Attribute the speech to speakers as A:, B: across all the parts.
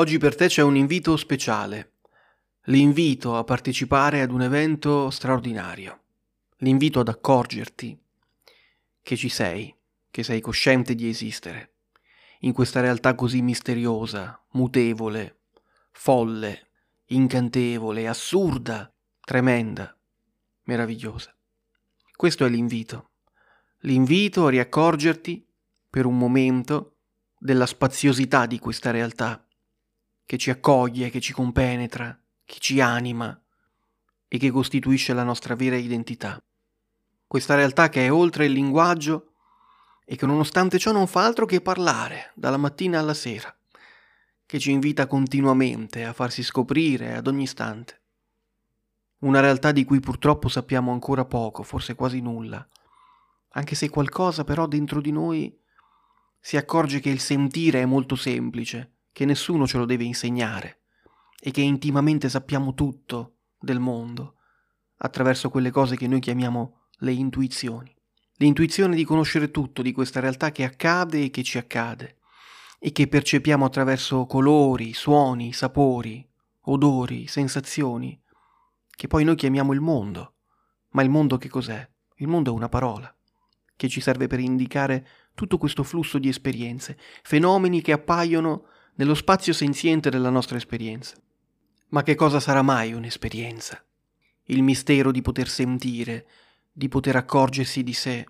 A: Oggi per te c'è un invito speciale. L'invito a partecipare ad un evento straordinario. L'invito ad accorgerti che ci sei, che sei cosciente di esistere, in questa realtà così misteriosa, mutevole, folle, incantevole, assurda, tremenda, meravigliosa. Questo è l'invito. L'invito a riaccorgerti per un momento della spaziosità di questa realtà che ci accoglie, che ci compenetra, che ci anima e che costituisce la nostra vera identità. Questa realtà che è oltre il linguaggio e che nonostante ciò non fa altro che parlare dalla mattina alla sera, che ci invita continuamente a farsi scoprire ad ogni istante. Una realtà di cui purtroppo sappiamo ancora poco, forse quasi nulla, anche se qualcosa però dentro di noi si accorge che il sentire è molto semplice che nessuno ce lo deve insegnare e che intimamente sappiamo tutto del mondo attraverso quelle cose che noi chiamiamo le intuizioni. L'intuizione di conoscere tutto di questa realtà che accade e che ci accade e che percepiamo attraverso colori, suoni, sapori, odori, sensazioni, che poi noi chiamiamo il mondo. Ma il mondo che cos'è? Il mondo è una parola che ci serve per indicare tutto questo flusso di esperienze, fenomeni che appaiono nello spazio senziente della nostra esperienza. Ma che cosa sarà mai un'esperienza? Il mistero di poter sentire, di poter accorgersi di sé.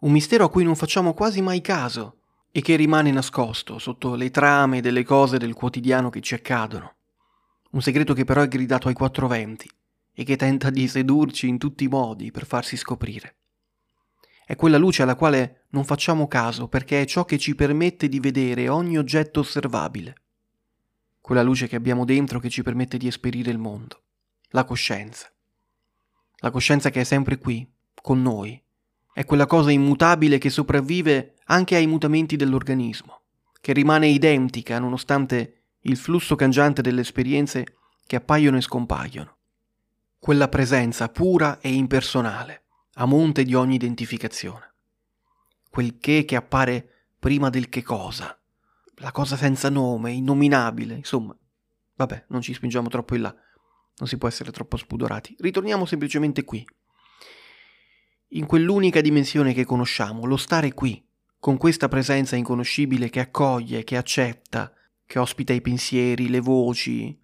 A: Un mistero a cui non facciamo quasi mai caso e che rimane nascosto sotto le trame delle cose del quotidiano che ci accadono. Un segreto che però è gridato ai quattro venti e che tenta di sedurci in tutti i modi per farsi scoprire. È quella luce alla quale non facciamo caso perché è ciò che ci permette di vedere ogni oggetto osservabile. Quella luce che abbiamo dentro che ci permette di esperire il mondo. La coscienza. La coscienza che è sempre qui, con noi. È quella cosa immutabile che sopravvive anche ai mutamenti dell'organismo, che rimane identica nonostante il flusso cangiante delle esperienze che appaiono e scompaiono. Quella presenza pura e impersonale a monte di ogni identificazione. Quel che che appare prima del che cosa, la cosa senza nome, innominabile, insomma. Vabbè, non ci spingiamo troppo in là, non si può essere troppo spudorati. Ritorniamo semplicemente qui, in quell'unica dimensione che conosciamo, lo stare qui, con questa presenza inconoscibile che accoglie, che accetta, che ospita i pensieri, le voci,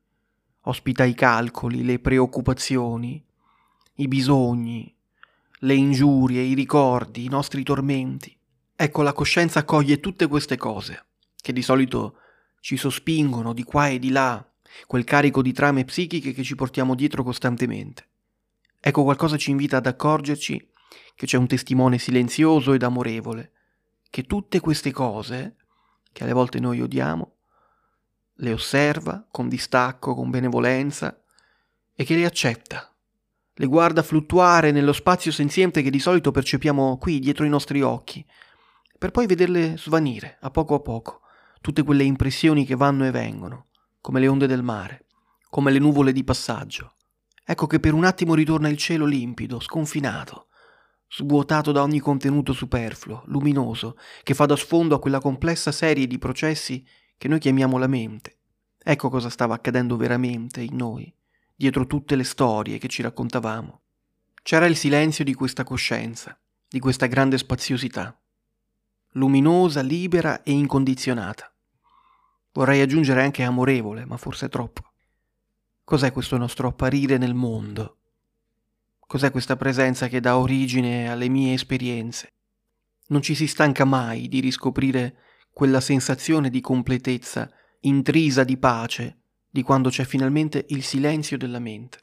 A: ospita i calcoli, le preoccupazioni, i bisogni, le ingiurie, i ricordi, i nostri tormenti. Ecco, la coscienza accoglie tutte queste cose, che di solito ci sospingono di qua e di là, quel carico di trame psichiche che ci portiamo dietro costantemente. Ecco, qualcosa ci invita ad accorgerci che c'è un testimone silenzioso ed amorevole, che tutte queste cose, che alle volte noi odiamo, le osserva con distacco, con benevolenza e che le accetta le guarda fluttuare nello spazio senziente che di solito percepiamo qui dietro i nostri occhi, per poi vederle svanire a poco a poco, tutte quelle impressioni che vanno e vengono, come le onde del mare, come le nuvole di passaggio. Ecco che per un attimo ritorna il cielo limpido, sconfinato, svuotato da ogni contenuto superfluo, luminoso, che fa da sfondo a quella complessa serie di processi che noi chiamiamo la mente. Ecco cosa stava accadendo veramente in noi dietro tutte le storie che ci raccontavamo. C'era il silenzio di questa coscienza, di questa grande spaziosità, luminosa, libera e incondizionata. Vorrei aggiungere anche amorevole, ma forse troppo. Cos'è questo nostro apparire nel mondo? Cos'è questa presenza che dà origine alle mie esperienze? Non ci si stanca mai di riscoprire quella sensazione di completezza, intrisa di pace, di quando c'è finalmente il silenzio della mente.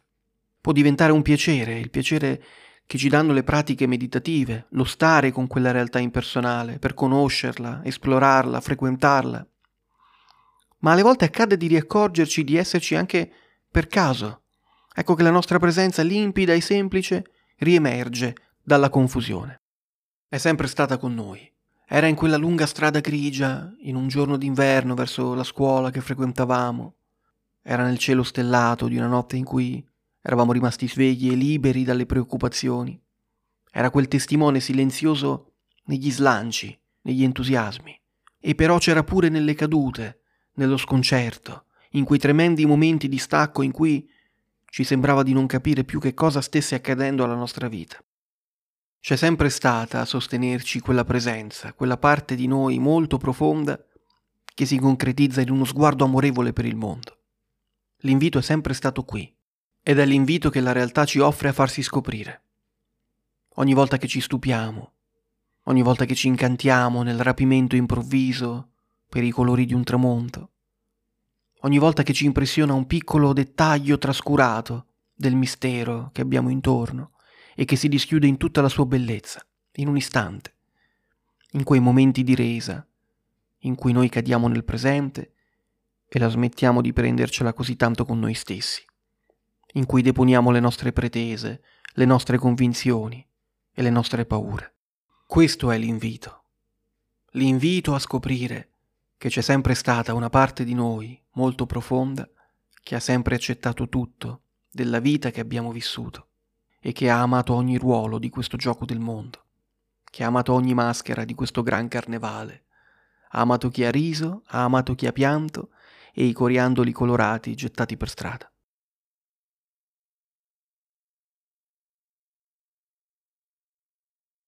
A: Può diventare un piacere, il piacere che ci danno le pratiche meditative, lo stare con quella realtà impersonale, per conoscerla, esplorarla, frequentarla. Ma alle volte accade di riaccorgerci di esserci anche per caso. Ecco che la nostra presenza limpida e semplice riemerge dalla confusione. È sempre stata con noi. Era in quella lunga strada grigia, in un giorno d'inverno verso la scuola che frequentavamo. Era nel cielo stellato di una notte in cui eravamo rimasti svegli e liberi dalle preoccupazioni. Era quel testimone silenzioso negli slanci, negli entusiasmi. E però c'era pure nelle cadute, nello sconcerto, in quei tremendi momenti di stacco in cui ci sembrava di non capire più che cosa stesse accadendo alla nostra vita. C'è sempre stata a sostenerci quella presenza, quella parte di noi molto profonda che si concretizza in uno sguardo amorevole per il mondo. L'invito è sempre stato qui ed è l'invito che la realtà ci offre a farsi scoprire. Ogni volta che ci stupiamo, ogni volta che ci incantiamo nel rapimento improvviso per i colori di un tramonto, ogni volta che ci impressiona un piccolo dettaglio trascurato del mistero che abbiamo intorno e che si dischiude in tutta la sua bellezza, in un istante, in quei momenti di resa, in cui noi cadiamo nel presente e la smettiamo di prendercela così tanto con noi stessi, in cui deponiamo le nostre pretese, le nostre convinzioni e le nostre paure. Questo è l'invito. L'invito a scoprire che c'è sempre stata una parte di noi molto profonda che ha sempre accettato tutto della vita che abbiamo vissuto e che ha amato ogni ruolo di questo gioco del mondo, che ha amato ogni maschera di questo gran carnevale, ha amato chi ha riso, ha amato chi ha pianto e i coriandoli colorati gettati per strada.